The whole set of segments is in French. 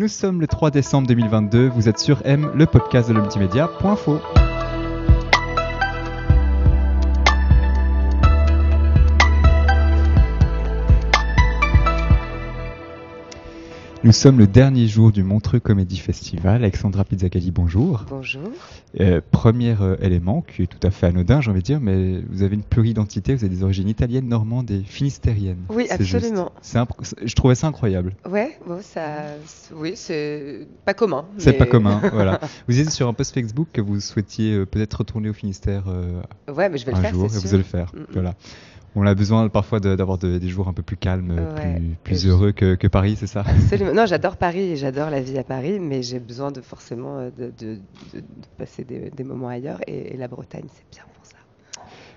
Nous sommes le 3 décembre 2022, vous êtes sur M, le podcast de l'Ultimédia.fo. Nous sommes le dernier jour du Montreux Comédie Festival. Alexandra Pizzacali, bonjour. Bonjour. Euh, premier euh, élément qui est tout à fait anodin, j'ai envie de dire, mais vous avez une pluridentité, vous avez des origines italiennes, normandes et finistériennes. Oui, absolument. Je trouvais ça incroyable. Ouais, bon, ça, oui, c'est pas commun. C'est pas commun, voilà. Vous disiez sur un post Facebook que vous souhaitiez euh, peut-être retourner au Finistère Ouais, mais je vais le un faire, jour, et sûr. vous allez le faire. Mm, mm. Voilà. On a besoin parfois de- d'avoir de- des jours un peu plus calmes, Ouais. plus, heureux que, que Paris, c'est ça? Absolument. Non, j'adore Paris et j'adore la vie à Paris, mais j'ai besoin de forcément euh, de, de- de- de passer des, des moments ailleurs et, et la Bretagne, c'est bien pour ça.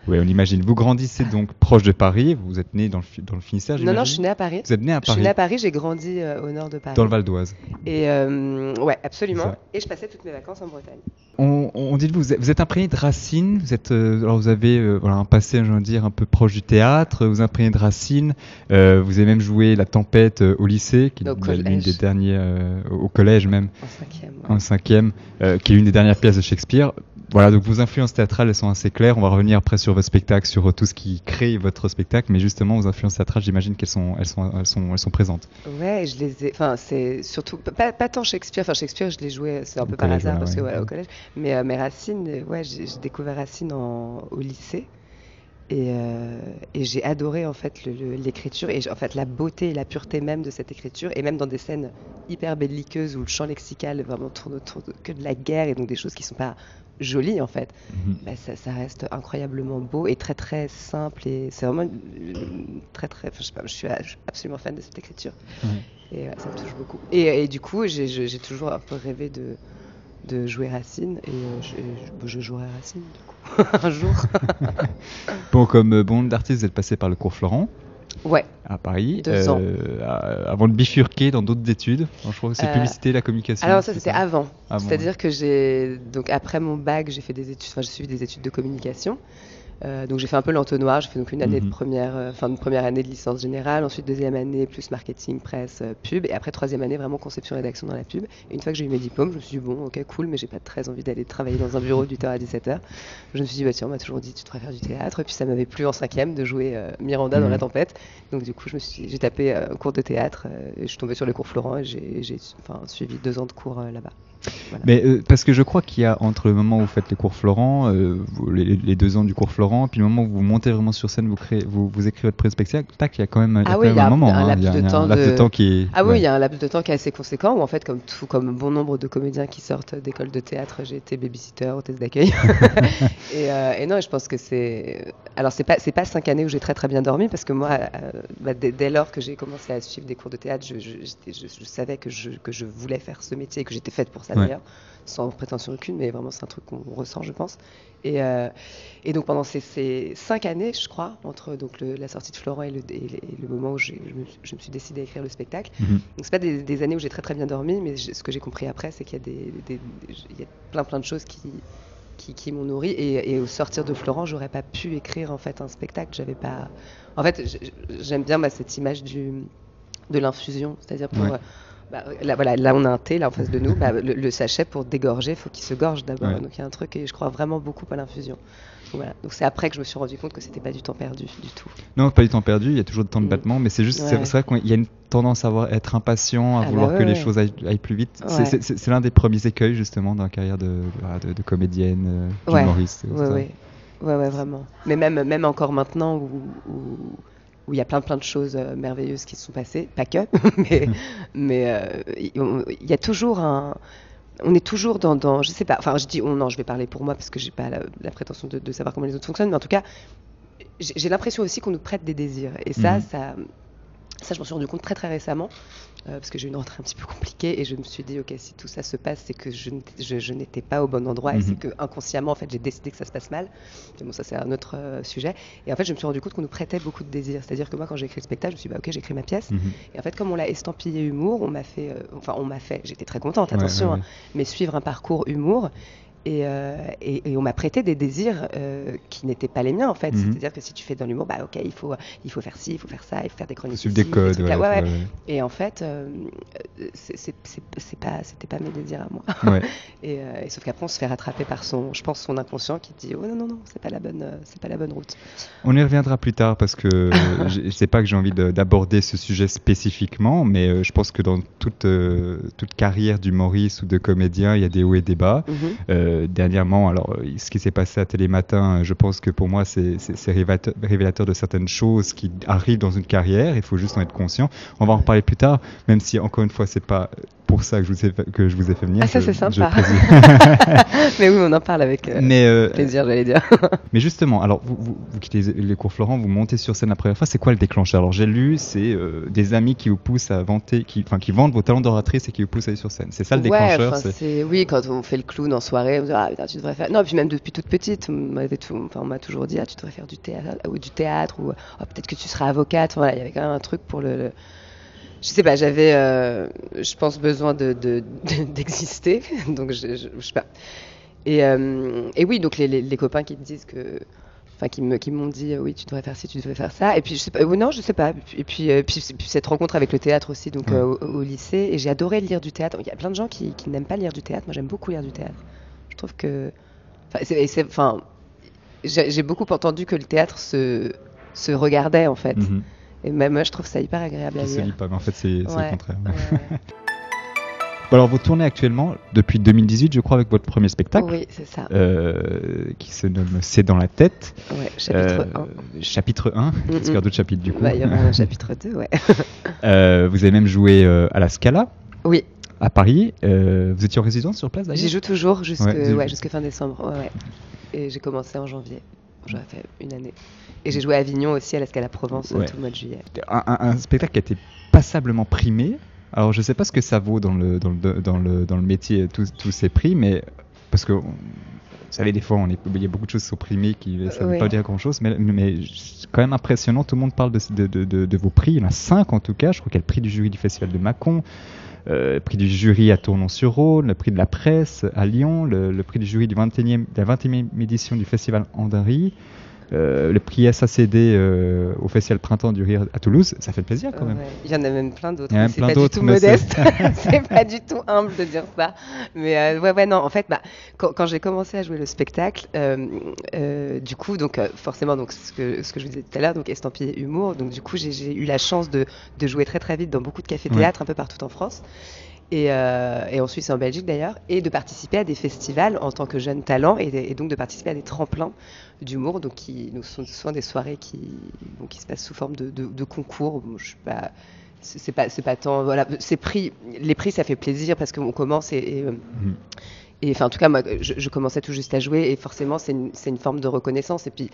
Oui, on imagine. Vous grandissez donc proche de Paris, vous êtes né dans le, dans le Finistère, Non, non, je suis née à Paris. Vous êtes né à Je suis Paris, née à Paris, j'ai grandi euh, au nord de Paris. dans le Val d'Oise. Et euh, ouais, absolument. Et je passais toutes mes vacances en Bretagne. On, on dit que vous êtes, vous êtes imprégné de racines, vous, êtes, euh, alors vous avez voilà, un passé, je veux dire, un peu proche du théâtre, vous imprégné de racines, euh, vous avez même joué La Tempête au lycée, qui est Au une, collège. une des derniers, euh, au collège même, En cinquième. ouais. en cinquième, qui est une des dernières pièces de Shakespeare. Voilà, donc vos influences théâtrales, elles sont assez claires. On va revenir après sur votre spectacle, sur tout ce qui crée votre spectacle, mais justement, vos influences théâtrales, j'imagine qu'elles sont, elles sont, elles sont, elles sont présentes. Ouais, je les ai. Enfin, c'est surtout pas, pas tant Shakespeare. Enfin, Shakespeare, je l'ai joué, c'est un peu par hasard parce que ouais. voilà, au collège. Mais euh, mes Racine, euh, ouais, j'ai découvert Racine en- au lycée et, euh, et j'ai adoré en fait l'écriture et en fait la beauté et la pureté même de cette écriture et même dans des scènes hyper belliqueuses où le champ lexical vraiment tourne autour de, que de la guerre et donc des choses qui sont pas jolies en fait. Mhm. Bah, ça, ça reste incroyablement beau et très très simple et c'est vraiment très très. enfin, je, sais pas, je suis je suis absolument fan de cette écriture et ouais, ça me touche beaucoup. Et, et du coup, j'ai- toujours un peu rêvé de, de jouer Racine et euh, je, je- je jouerai Racine du coup un jour. Bon, comme euh, bon nombre d'artistes, vous êtes passé par le cours Florent. Ouais. à Paris, Deux ans. à- avant de bifurquer dans d'autres études. Alors, je crois que c'est Euh, publicité, la communication. Alors ça c'était avant. Avant, C'est-à-dire que j'ai donc après mon bac, j'ai fait des études, enfin j'ai suivi des études de communication. Euh, donc j'ai fait un peu l'entonnoir, j'ai fait donc une année Mhm. de première, euh, première année de licence générale, ensuite deuxième année plus marketing, presse, euh, pub, et après troisième année vraiment conception rédaction dans la pub. Et une fois que j'ai eu mes diplômes, je me suis dit bon ok cool, mais j'ai pas très envie d'aller travailler dans un bureau du 8h à 17h. Je me suis dit bah tiens on m'a toujours dit tu devrais faire du théâtre, et puis ça m'avait plu en cinquième de jouer Miranda dans Mhm. la tempête. Donc du coup je me suis, j'ai tapé un cours de théâtre, et je suis tombée sur les cours Florent et j'ai, enfin, suivi deux ans de cours là-bas. Voilà. Mais euh, parce que je crois qu'il y a entre le moment où vous faites les cours Florent, euh, vous- les, les deux ans du cours Florent, puis le moment où vous montez vraiment sur scène, vous créez, vous, vous écrivez votre spectacle, tac, il y a quand même, Ah quand un moment, un hein, laps il y a, de il y a un temps laps de de- temps qui est. Ah oui, ouais. il y a un laps de temps qui est assez conséquent où en fait, comme tout, comme bon nombre de comédiens qui sortent d'école de théâtre, j'ai été babysitter, hôtesse d'accueil. et, euh, et non, je pense que c'est. Alors c'est pas c'est pas cinq années où j'ai très très bien dormi parce que moi, bah, dès, dès lors que j'ai commencé à suivre des cours de théâtre, je, je, j'étais- je- je savais que je que je voulais faire ce métier et que j'étais faite pour ça D'ailleurs, sans prétention aucune, mais vraiment c'est un truc qu'on ressent, je pense. Et, euh, et donc pendant ces, ces cinq années, je crois, entre donc le- la sortie de Florent et le, et le- et le moment où je me, je me suis décidée à écrire le spectacle. Mhm. Donc c'est pas des, des années où j'ai très très bien dormi, mais ce que j'ai compris après, c'est qu'il y a des, des- des- il y a plein plein de choses qui qui, qui m'ont nourri et, et au sortir de Florent, j'aurais pas pu écrire en fait un spectacle. J'avais pas. En fait, j'aime bien bah, cette image du de l'infusion, c'est-à-dire pour Ouais. Bah, là, voilà, là on a un thé là en face de nous, bah, le, le sachet pour dégorger, il faut qu'il se gorge d'abord. Ouais. Donc il y a un truc et je crois vraiment beaucoup à l'infusion. Donc, Voilà. Donc c'est après que je me suis rendu compte que c'était pas du temps perdu du tout. Non, pas du temps perdu, il y a toujours du temps de Mm. battement, mais c'est juste, c'est Ouais. c'est vrai qu'il y a une tendance à avoir, être impatient, à Ah bah vouloir que ouais, les choses aillent, aillent plus vite. C'est- l'un des premiers écueils justement dans la carrière de, voilà, de, de comédienne, euh, tout Ouais, ouais. ouais, ouais, vraiment. Mais même, même encore maintenant où où- où il y a plein plein de choses euh, merveilleuses qui se sont passées, pas que, mais mais euh, il y a toujours un on est toujours dans, dans je sais pas enfin je dis on non je vais parler pour moi parce que j'ai pas la, la prétention de, de savoir comment les autres fonctionnent mais en tout cas j'ai j'ai l'impression aussi qu'on nous prête des désirs et ça Mhm. ça ça je m'en suis rendu compte très très récemment euh, parce que j'ai eu une rentrée un petit peu compliquée et je me suis dit ok si tout ça se passe c'est que je n'étais- je, je n'étais pas au bon endroit et Mhm. c'est que inconsciemment en fait j'ai décidé que ça se passe mal. Mais bon ça c'est un autre euh, sujet. Et en fait je me suis rendu compte qu'on nous prêtait beaucoup de désirs. C'est à dire que moi quand j'ai écrit le spectacle je me suis dit bah ok j'écris ma pièce. Mhm. et en fait comme on l'a estampillé humour on m'a fait euh, enfin on m'a fait j'étais très contente Ouais, attention ouais, hein, mais suivre un parcours humour Et, euh, et, et on m'a prêté des désirs euh, qui n'étaient pas les miens en fait. Mhm. C'est-à-dire que si tu fais dans l'humour, bah ok, il faut, il faut faire ci, il faut faire ça, il faut faire des chroniques. Suivre des codes. ouais, Ouais, ouais. ouais, Et en fait, euh, c'est pas, c'était pas mes désirs à moi. Et, euh, et sauf qu'après, on se fait rattraper par son, je pense, son inconscient qui dit, oh non non non, c'est pas la bonne, c'est pas la bonne route. On y reviendra plus tard parce que je sais pas que j'ai envie de- d'aborder ce sujet spécifiquement, mais je pense que dans toute, toute carrière d'humoriste ou de comédien, il y a des hauts et des bas. Mhm. Euh, dernièrement, alors euh, ce qui s'est passé à Télématin, euh, je pense que pour moi c'est révélateur de certaines choses qui arrivent dans une carrière. Il faut juste en être conscient. On va en reparler plus tard, même si encore une fois c'est pas pour ça que je vous ai fait, que je vous ai fait venir. Ah, ça, c'est sympa. Mais oui, on en parle avec euh, mais euh, plaisir, j'allais dire. mais justement, alors vous, vous, vous quittez les- cours Florent, vous montez sur scène la première fois, c'est quoi le déclencheur? Alors j'ai lu, c'est euh, des amis qui vous poussent à vanter, qui, enfin qui vendent vos talents d'oratrice et qui vous poussent à aller sur scène. C'est ça le Ouais, déclencheur c'est- c'est oui, quand on fait le clown en soirée, on dit ah putain, tu devrais faire. Non, puis même depuis toute petite, on tout- enfin, m'a toujours dit ah tu devrais faire du théâtre ou du théâtre ou oh, peut-être que tu seras avocate. Voilà, il y avait quand même un truc pour le. le- Je sais pas, j'avais, euh, je pense, besoin de de- de- d'exister, donc je, je, je sais pas. Et, euh, et oui, donc les, les, les copains qui te disent que. Enfin, qui me- qui m'ont dit euh, oui, tu devrais faire ci, tu devrais faire ça. Et puis, je sais pas, non, je sais pas. Et puis, puis, puis cette rencontre avec le théâtre aussi, donc Ouais. euh, au, au lycée. Et j'ai adoré lire du théâtre. Il y a plein de gens qui, qui n'aiment pas lire du théâtre. Moi, j'aime beaucoup lire du théâtre. Je trouve que. Enfin, c'est- c'est- enfin, j'ai j'ai beaucoup entendu que le théâtre se, se regardait, en fait. Mhm. Et même moi, je trouve ça hyper agréable à Qui se lire. lit pas, mais en fait c'est Ouais, le contraire. ouais, alors vous tournez actuellement depuis 2018, je crois, avec votre premier spectacle. Oui, c'est ça. euh, qui se nomme C'est dans la tête. Ouais, chapitre Euh, 1. Chapitre 1. Mm, a d'autres chapitres du coup Bah, il y aura un chapitre 2, ouais. Euh, Vous avez même joué euh, à la Scala Oui, à Paris. Vous étiez en résidence sur place j'y d'ailleurs joue toujours Ouais, ouais, jusque fin décembre. Et j'ai commencé en janvier. J'aurais fait une année. Et j'ai joué à Avignon aussi, à la Scala Provence, Ouais. tout le mois de juillet. un, un- un spectacle qui a été passablement primé. Alors je sais pas ce que ça vaut dans le, dans le, dans le, dans le métier, tous, ces prix, mais parce que on- vous savez, des fois, on est, il y a beaucoup de choses qui sont primées qui ça ne veut Oui. pas dire grand chose, mais, mais c'est quand même impressionnant. Tout le monde parle de, de, de, de- de vos prix. Il y en a cinq en tout cas. Je crois qu'il y a le prix du jury du Festival de Mâcon, euh, prix du jury à Tournon-sur-Rhône, le prix de la presse à Lyon, le, prix du jury du 21e, de la 21e édition du Festival Andary. Euh, le prix SACD euh, au Festival Printemps du Rire à Toulouse, ça fait plaisir quand même. Ouais. Il y en a même plein d'autres. C'est pas du tout modeste. c'est pas du tout humble de dire ça. Mais euh, ouais, ouais, non. En fait, bah, quand, quand j'ai commencé à jouer le spectacle, euh, du coup, donc forcément, donc ce que ce que je vous disais tout à l'heure, donc estampillé humour. Donc du coup, j'ai- eu la chance de, de jouer très très vite dans beaucoup de cafés théâtres un peu partout en France. Et, euh, en Suisse et en Belgique d'ailleurs, et de participer à des festivals en tant que jeune talent, et, donc de participer à des tremplins d'humour, donc qui donc, sont souvent des soirées qui, bon, qui se passent sous forme de, concours. Bon, je suis pas, c'est pas, pas tant, voilà, c'est prix, les prix ça fait plaisir parce qu'on commence et, euh, Mhm. Et, enfin en tout cas moi je, je commençais tout juste à jouer et forcément c'est une, forme de reconnaissance et puis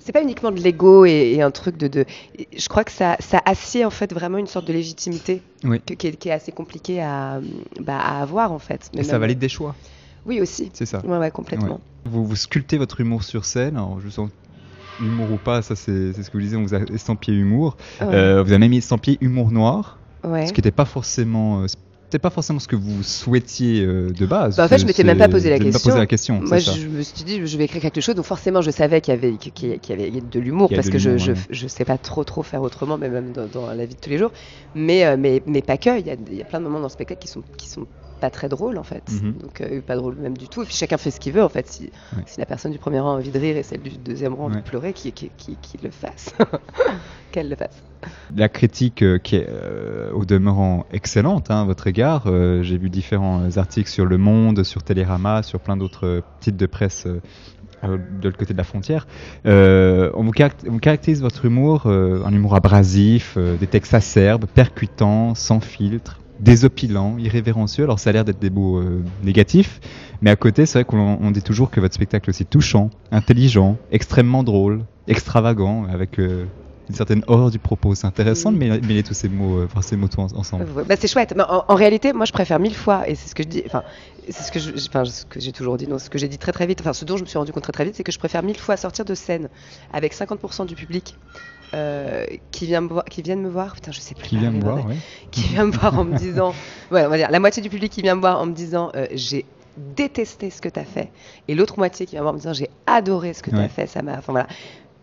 c'est pas uniquement de l'ego et, et un truc de, de, je crois que ça, ça assied en fait vraiment une sorte de légitimité Oui. que- qui, est, qui est assez compliquée à, bah, à avoir en fait. Et Mais ça valide des choix, Oui aussi. c'est ça. Ouais ouais complètement. Vous, vous sculptez votre humour sur scène, alors je sens humour ou pas, ça c'est ce que vous disiez, on vous a estampillé humour. Ouais. Euh, vous avez même estampillé humour noir, Ouais. ce qui n'était pas forcément, euh, c'était pas forcément ce que vous souhaitiez euh, de base. Bah, en fait, je C'est- m'étais même pas c'est- posé la question. Pas posé la question. Moi, c'est ça. je me suis dit, je vais écrire quelque chose. Donc, forcément, je savais qu'il y avait, qu'il y avait de l'humour parce de que je, l'humour, je, ouais. je sais pas trop, trop faire autrement, mais même dans, dans la vie de tous les jours. Mais, euh, mais, mais pas que. Il y a, il y a plein de moments dans le spectacle qui sont, qui sont pas très drôles, en fait. Mhm. Donc, euh, pas drôles même du tout. Et puis, chacun fait ce qu'il veut, en fait. Si, Ouais. si la personne du premier rang a envie de rire et celle du deuxième rang a envie Ouais. de pleurer, qui, qui, qui, qui le fasse. Qu'elle le fasse. La critique euh, qui est euh, au demeurant excellente hein, à votre égard. J'ai vu différents articles sur Le Monde, sur Télérama, sur plein d'autres titres de presse euh, de l'autre côté de la frontière. Euh, on, vous on caractérise votre humour, euh, un humour abrasif, des textes acerbes, percutants, sans filtre, désopilant, irrévérencieux. Alors ça a l'air d'être des mots euh, négatifs, mais à côté, c'est vrai qu'on on dit toujours que votre spectacle est aussi touchant, intelligent, extrêmement drôle, extravagant, avec euh, une certaine horreur du propos. C'est intéressant de mêler, mêler tous ces mots, euh, enfin ces mots tous en- ensemble. Bah, c'est chouette. Mais en, en réalité, moi, je préfère mille fois, et c'est ce que je dis, enfin, c'est ce que je- enfin, ce que j'ai toujours dit, non, ce que j'ai dit très très vite, enfin, ce dont je me suis rendu compte très très vite, c'est que je préfère mille fois sortir de scène avec 50% du public euh, qui vient me voir, qui viennent me voir, putain, je sais plus. Qui vient me voir, ouais. qui vient me voir en me disant, ouais, on va dire la moitié du public qui vient me voir en me disant, euh, j'ai détester ce que tu as fait, et l'autre moitié qui va me dire j'ai adoré ce que tu as fait, ça m'a. Enfin voilà.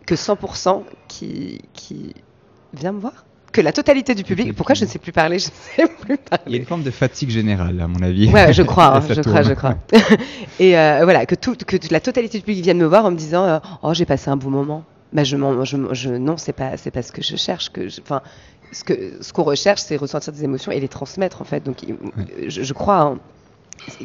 Que 100% qui, qui vient me voir que la totalité du public. Pourquoi je ne sais plus parler? Je ne sais plus parler. Il y a une forme de fatigue générale, à mon avis. Ouais, je crois, hein, je crois, je crois. et euh, voilà, que, tout, que la totalité du public vienne me voir en me disant euh, Oh, j'ai passé un bon moment. Bah, je, je, je, non, c'est pas, c'est pas ce que je cherche. Que enfin, ce que ce qu'on recherche, c'est ressentir des émotions et les transmettre en fait. Donc, je, crois. Hein,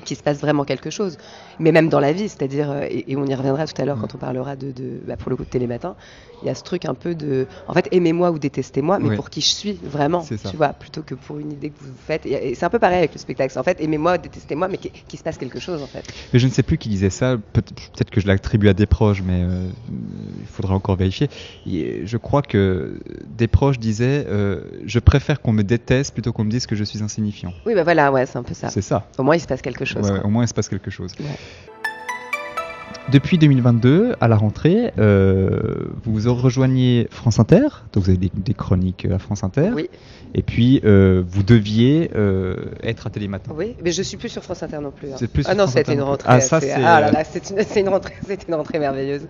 qu'il se passe vraiment quelque chose. Mais même dans la vie, c'est-à-dire, euh, et, on y reviendra tout à l'heure quand on parlera de, de bah, pour le coup de Télématin, il y a ce truc un peu de, en fait, aimez-moi ou détestez-moi, mais pour qui je suis vraiment, tu vois, plutôt que pour une idée que vous faites. Et, c'est un peu pareil avec le spectacle. En fait, aimez-moi, détestez-moi, mais qu'il se passe quelque chose, en fait. Mais je ne sais plus qui disait ça. Peut-être que je l'attribue à des proches, mais euh, il faudra encore vérifier. Et je crois que des proches disaient, euh, je préfère qu'on me déteste plutôt qu'on me dise que je suis insignifiant. Oui, bah voilà, ouais, c'est un peu ça. C'est ça. Au moins, il se passe quelque chose. au moins, il se passe quelque chose. Depuis 2022, à la rentrée, euh, vous rejoignez France Inter, donc vous avez des, chroniques à France Inter. Oui. Et puis euh, vous deviez euh, être à Télématin. Oui, mais je suis plus sur France Inter non plus. Hein. Plus ah non, c'était une rentrée. Ah ça c'est. Ah là là, c'est une, une, rentrée, c'était une rentrée merveilleuse.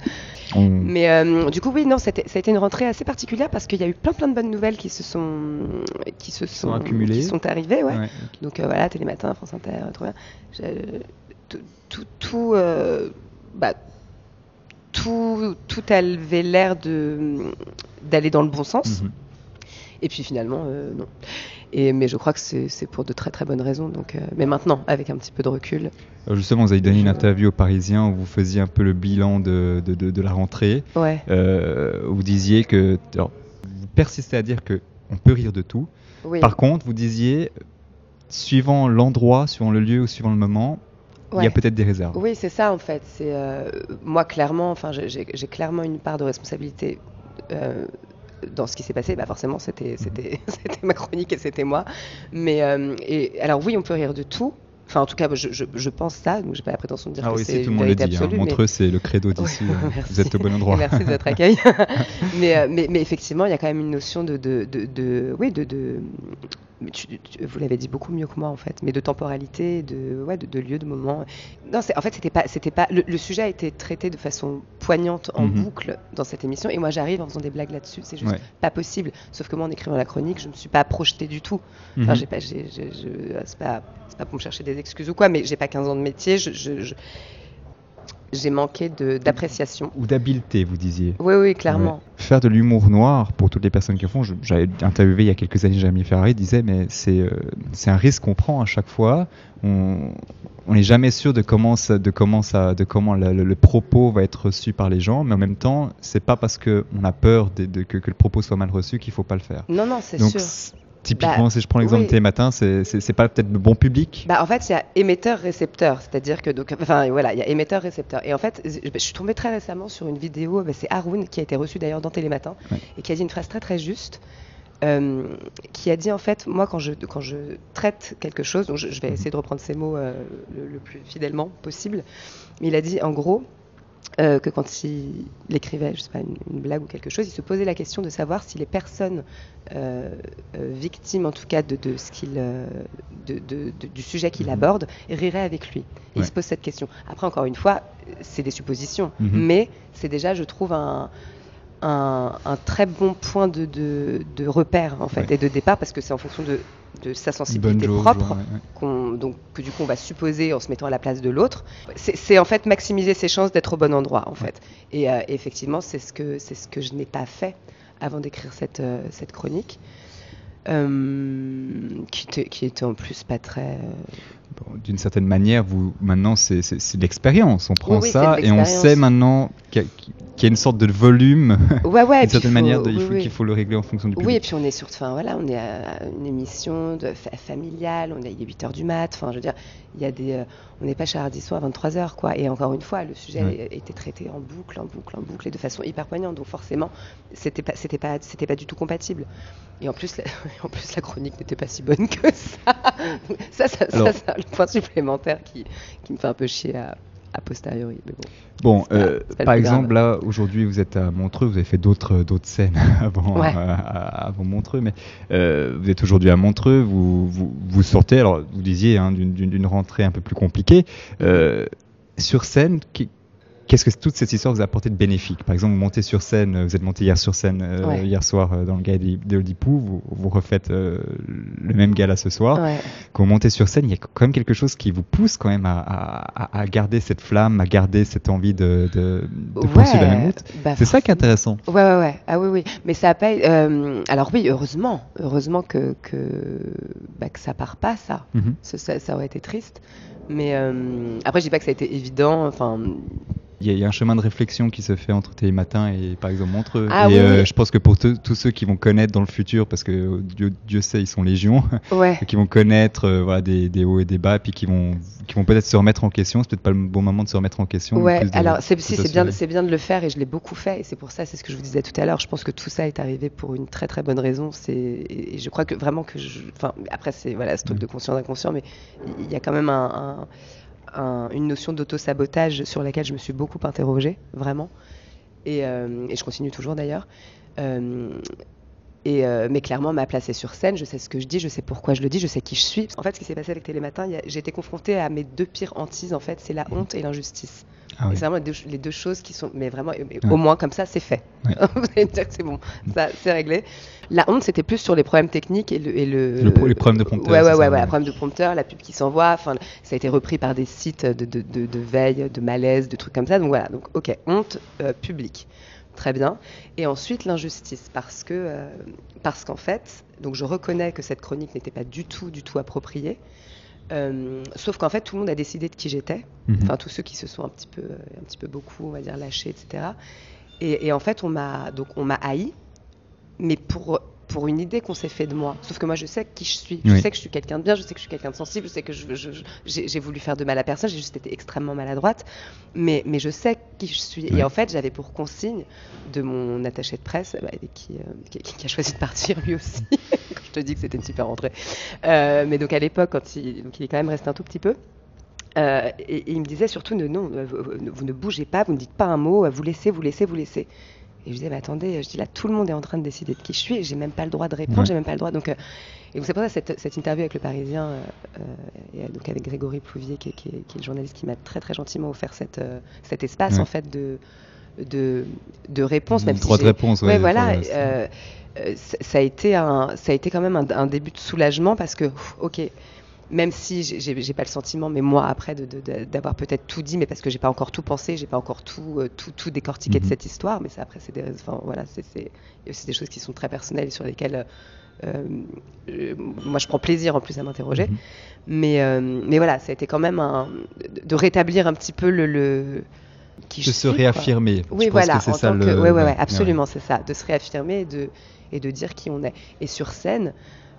Mais du coup oui, non, ça a été une rentrée assez particulière parce qu'il y a eu plein plein de bonnes nouvelles qui se sont qui se sont, accumulées, qui sont arrivées, ouais. Donc voilà, Télématin, France Inter, trop bien. tout, tout bah, tout, tout avait l'air d'aller dans le bon sens. Mhm. Et puis finalement, euh, non. Et, mais je crois que c'est pour de très très bonnes raisons. Donc, euh, mais maintenant, avec un petit peu de recul. Euh, justement, vous avez donné une interview au Parisien où vous faisiez un peu le bilan de, de, de, la rentrée. Ouais. vous disiez que. Alors, vous persistez à dire qu'on peut rire de tout. Par contre, vous disiez, suivant l'endroit, suivant le lieu ou suivant le moment, il y a peut-être des réserves. Oui, c'est ça en fait. C'est euh, moi clairement, enfin, j'ai clairement une part de responsabilité euh, dans ce qui s'est passé. Bah forcément, c'était mhm. c'était ma chronique et c'était moi. Mais euh, et alors oui, on peut rire de tout. Enfin, en tout cas, je, je, pense ça, donc j'ai pas la prétention de dire ah que oui, c'est tout le monde le dit. Hein. Montreux, c'est le credo d'ici. vous êtes au bon endroit. merci de votre accueil. mais, mais, mais, effectivement, il y a quand même une notion de, de, de, de oui, de, de, vous l'avez dit beaucoup mieux que moi en fait, mais de temporalité, de, ouais, de, lieu, de moment. Non, en fait, c'était pas, c'était pas. Le, sujet a été traité de façon poignante en mhm. boucle dans cette émission, et moi j'arrive en faisant des blagues là-dessus. C'est juste pas possible. Sauf que moi, en écrivant la chronique, je me suis pas projetée du tout. Enfin, mhm. j'ai pas, c'est pas, pas pour me chercher des excuses ou quoi, mais j'ai pas 15 ans de métier. je j'ai manqué d'appréciation. Ou d'habileté, vous disiez. Oui, oui, clairement. Faire de l'humour noir, pour toutes les personnes qui le font, j'avais interviewé il y a quelques années Jérémy Ferrari, disait, mais c'est euh, un risque qu'on prend à chaque fois. On n'est jamais sûr de comment, ça, de comment, ça, de comment le, propos va être reçu par les gens, mais en même temps, c'est pas parce qu'on a peur de, que, que, le propos soit mal reçu qu'il faut pas le faire. Non, non, c'est sûr. Typiquement, bah, si je prends l'exemple de Télématin, c'est pas peut-être le bon public bah, En fait, il y a émetteur-récepteur. C'est-à-dire que, donc, enfin, voilà, il y a émetteur-récepteur. Et en fait, je suis tombée très récemment sur une vidéo, bah, c'est Haroun, qui a été reçu d'ailleurs dans Télématin, et qui a dit une phrase très très juste. Euh, qui a dit en fait, moi quand je, quand je traite quelque chose, donc je, vais mhm. essayer de reprendre ces mots euh, le, plus fidèlement possible, mais il a dit en gros, euh, que quand il, écrivait, je sais pas, une, blague ou quelque chose, il se posait la question de savoir si les personnes euh, euh, victimes, en tout cas, de, de ce qu'il, de, de, du sujet qu'il mhm. aborde, riraient avec lui. Il se pose cette question. Après, encore une fois, c'est des suppositions, mhm. mais c'est déjà, je trouve, un, un, un, très bon point de, de, de repère en fait et de départ parce que c'est en fonction de, de sa sensibilité propre donc que du coup on va supposer en se mettant à la place de l'autre. C'est en fait maximiser ses chances d'être au bon endroit en fait. Et euh, effectivement c'est ce que c'est ce que je n'ai pas fait avant d'écrire cette euh, cette chronique euh, qui, était, qui, était, en plus pas très d'une certaine manière, vous maintenant c'est l'expérience. On prend ça et on sait maintenant qu'il y, a une sorte de volume. Ouais, ouais. D'une certaine manière, il faut qu'il faut le régler en fonction du public. Oui, et puis on est sur, enfin voilà, on est à une émission de familiale, on est, il est 8 heures du mat. Enfin, je veux dire, il y a des, euh, on n'est pas chez Ardisson à 23 heures, quoi. Et encore une fois, le sujet a été traité en boucle, en boucle, en boucle, et de façon hyper poignante. Donc forcément, c'était pas, c'était pas, c'était pas du tout compatible. Et en plus, la, en plus, la chronique n'était pas si bonne que ça. ça, ça, ça, ça, le point supplémentaire qui, qui me fait un peu chier à, a posteriori. Mais bon. Euh, pas par exemple, grave. là, aujourd'hui, vous êtes à Montreux, vous avez fait d'autres scènes avant, Ouais. euh, avant Montreux, mais euh, vous êtes aujourd'hui à Montreux, vous, vous, vous sortez, alors vous disiez, hein, d'une- rentrée un peu plus compliquée. Sur scène, qui- qu'est-ce que toute cette histoire vous a apporté de bénéfique? Par exemple, vous montez sur scène, euh, vous êtes monté hier sur scène, euh, Ouais. hier soir euh, dans le gala d'Oedipou, vous, vous refaites euh, le même gala ce soir. Ouais. Quand vous montez sur scène, il y a quand même quelque chose qui vous pousse quand même à, à- à- à garder cette flamme, à garder cette envie de, de, de poursuivre la même route. bah, C'est ça qui est intéressant. Ouais, ouais, ouais. Ah oui, oui. Mais ça pas. alors oui, heureusement, heureusement que que, bah, que ça part pas, ça. Mhm. Ça, ça- ça aurait été triste. Mais après, je dis pas que ça a été évident. Enfin, Il y, a, il y a un chemin de réflexion qui se fait entre Télématin et par exemple Montreux. Ah et oui, euh, je pense que pour te- tous ceux qui vont connaître dans le futur, parce que euh, Dieu, Dieu sait, ils sont légion, ouais. qui vont connaître euh, voilà, des, des hauts et des bas, puis qui vont, qui vont peut-être se remettre en question. C'est peut-être pas le bon moment de se remettre en question. Ouais, de- alors c'est si, bien, bien de le faire et je l'ai beaucoup fait et c'est pour ça, c'est ce que je vous disais tout à l'heure. Je pense que tout ça est arrivé pour une très très bonne raison. Et je crois que vraiment que, je, enfin après c'est voilà ce truc Mm. de conscient inconscient, mais il y a quand même un, un- un- une notion d'auto-sabotage sur laquelle je me suis beaucoup interrogée, vraiment, et, euh, je continue toujours d'ailleurs. Euh, et euh, mais clairement, ma place est sur scène. Je sais ce que je dis, je sais pourquoi je le dis, je sais qui je suis. En fait, ce qui s'est passé avec Télématin, j'ai été confrontée à mes deux pires hantises. En fait, c'est la honte et l'injustice. Ah oui. c'est vraiment les deux, les deux choses qui sont, mais vraiment, mais Ouais. au moins comme ça, c'est fait. Ouais. Vous allez me dire que c'est bon, ça, c'est réglé. La honte, c'était plus sur les problèmes techniques et le, et le, Le les problèmes de prompteur, Ouais, ouais, ouais, ouais. problèmes de prompteur, la pub qui s'envoie. Enfin, ça a été repris par des sites de, de, de, de veille, de malaise, de trucs comme ça. Donc voilà, donc ok, honte euh, publique. Très bien. Et ensuite, l'injustice, parce que, euh, parce qu'en fait, donc je reconnais que cette chronique n'était pas du tout, du tout appropriée. Euh, sauf qu'en fait, tout le monde a décidé de qui j'étais Mhm. enfin tous ceux qui se sont un petit peu, un petit peu beaucoup, on va dire lâchés, etc. Et, et en fait, on m'a donc on m'a haï, mais pour pour une idée qu'on s'est fait de moi. Sauf que moi, je sais qui je suis. Je Oui. sais que je suis quelqu'un de bien. Je sais que je suis quelqu'un de sensible. Je sais que j'ai voulu faire de mal à personne. J'ai juste été extrêmement maladroite. Mais mais je sais qui je suis. Oui. Et en fait, j'avais pour consigne de mon attaché de presse, bah, qui, euh, qui, qui a choisi de partir lui aussi. Quand je te dis que c'était une super rentrée. Euh, mais donc à l'époque, quand il, donc il est quand même resté un tout petit peu. Euh, et, et il me disait surtout ne, non, vous, vous- ne bougez pas, vous ne dites pas un mot, vous laissez, vous laissez, vous laissez. Et je disais, mais attendez, je dis là, tout le monde est en train de décider de qui je suis et j'ai même pas le droit de répondre, Ouais. j'ai même pas le droit. Donc, euh, et c'est pour ça cette, cette interview avec le Parisien, euh, euh, et, donc avec Grégory Plouvier, qui, est- qui est, qui est le journaliste qui m'a très très gentiment offert cette, cet espace Ouais. en fait de, de, de réponse, même si droit de réponse, ouais, voilà. euh, ça a été un, ça a été quand même un, un début de soulagement parce que, pff, ok, même si j'ai- pas le sentiment, mais moi après d'avoir peut-être tout dit, mais parce que j'ai pas encore tout pensé, j'ai pas encore tout, euh, tout, tout décortiqué de Mhm. cette histoire, mais ça après c'est des, enfin voilà, c'est, aussi des choses qui sont très personnelles et sur lesquelles euh, euh, moi je prends plaisir en plus à m'interroger. Mhm. Mais, euh, mais voilà, ça a été quand même un, de, rétablir un petit peu le, le qui De se suis, quoi. réaffirmer. Oui, Je pense voilà, que c'est en ça tant que- le- ouais, ouais, ouais, ouais, absolument, c'est ça, de se réaffirmer et de, et de dire qui on est. Et sur scène,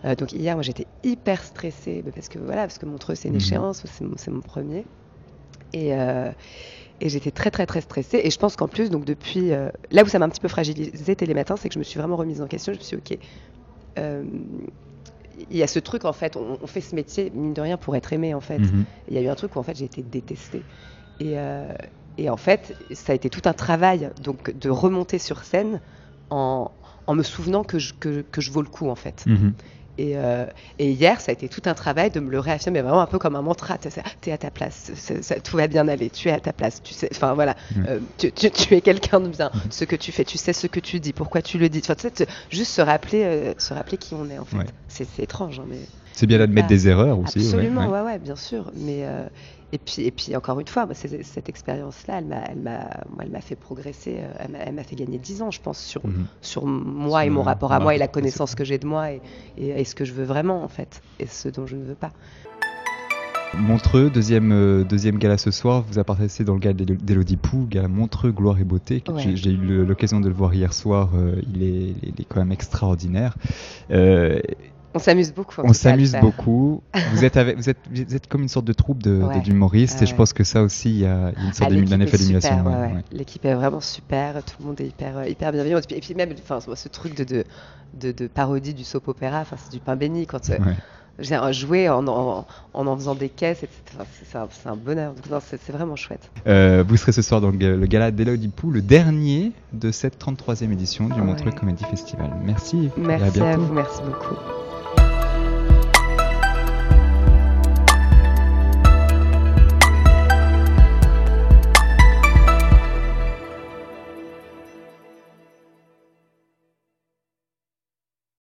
euh, donc hier, moi j'étais hyper stressée parce que voilà, parce que Montreux c'est une Mhm. échéance, c'est mon, premier. Et, euh, et j'étais très très très stressée. Et je pense qu'en plus, donc depuis euh, là où ça m'a un petit peu fragilisé Télématin, c'est que je me suis vraiment remise en question. Je me suis dit, ok. il y a ce truc en fait, on, on fait ce métier mine de rien pour être aimé en fait. Mhm. Il y a eu un truc où en fait j'ai été détestée. Et, et en fait, ça a été tout un travail donc de remonter sur scène en, en me souvenant que je, que, que je vaux le coup en fait. Mhm. Et, euh, et hier, ça a été tout un travail de me le réaffirmer vraiment un peu comme un mantra. Tu es à ta place, ça- tout va bien aller, tu es à ta place. Tu sais, enfin voilà, Mhm. euh, tu, tu- tu es quelqu'un de bien. Ce que tu fais, tu sais ce que tu dis, pourquoi tu le dis. Enfin, tu sais, juste se rappeler, euh, se rappeler qui on est en fait. Ouais. C'est étrange, hein, mais. C'est bien d'admettre Ah, des erreurs aussi. Absolument, ouais. ouais, ouais, bien sûr. Mais euh, et puis et puis encore une fois, moi, cette expérience-là, elle m'a, elle m'a, moi, elle m'a fait progresser. euh, Elle m'a, fait gagner 10 ans, je pense, sur Mhm. sur moi et mon rapport à moi et la connaissance que j'ai de moi et, et, et ce que je veux vraiment en fait et ce dont je ne veux pas. Montreux, deuxième, euh, deuxième gala ce soir, vous apparaissez dans le gala d'Élodie Pou, gala Montreux, Gloire et Beauté. Ouais. J'ai eu l'occasion de le voir hier soir, euh, il, est, il est quand même extraordinaire. Euh, On s'amuse beaucoup. on s'amuse beaucoup. vous, êtes avec, vous, êtes, vous êtes comme une sorte de troupe de- Ouais. d'humoristes Ah et je ouais. pense que ça aussi, il y a une Ah, sorte d'un l'équipe effet d'émulation. ouais, ouais, ouais. ouais. L'équipe est vraiment super, tout le monde est hyper, euh, hyper bienveillant. Et puis, et puis même, enfin, ce truc de, de, de, de parodie du soap opéra, enfin, c'est du pain béni quand, euh, Ouais. j'ai en en, en en faisant des caisses, etc. C'est- un, bonheur. Donc, c'est vraiment chouette. Euh, vous serez ce soir dans le gala d'Elodie Pou, le dernier de cette 33e édition du Ouais. Montreux Comedy Festival. Merci. et à Merci à vous, merci beaucoup.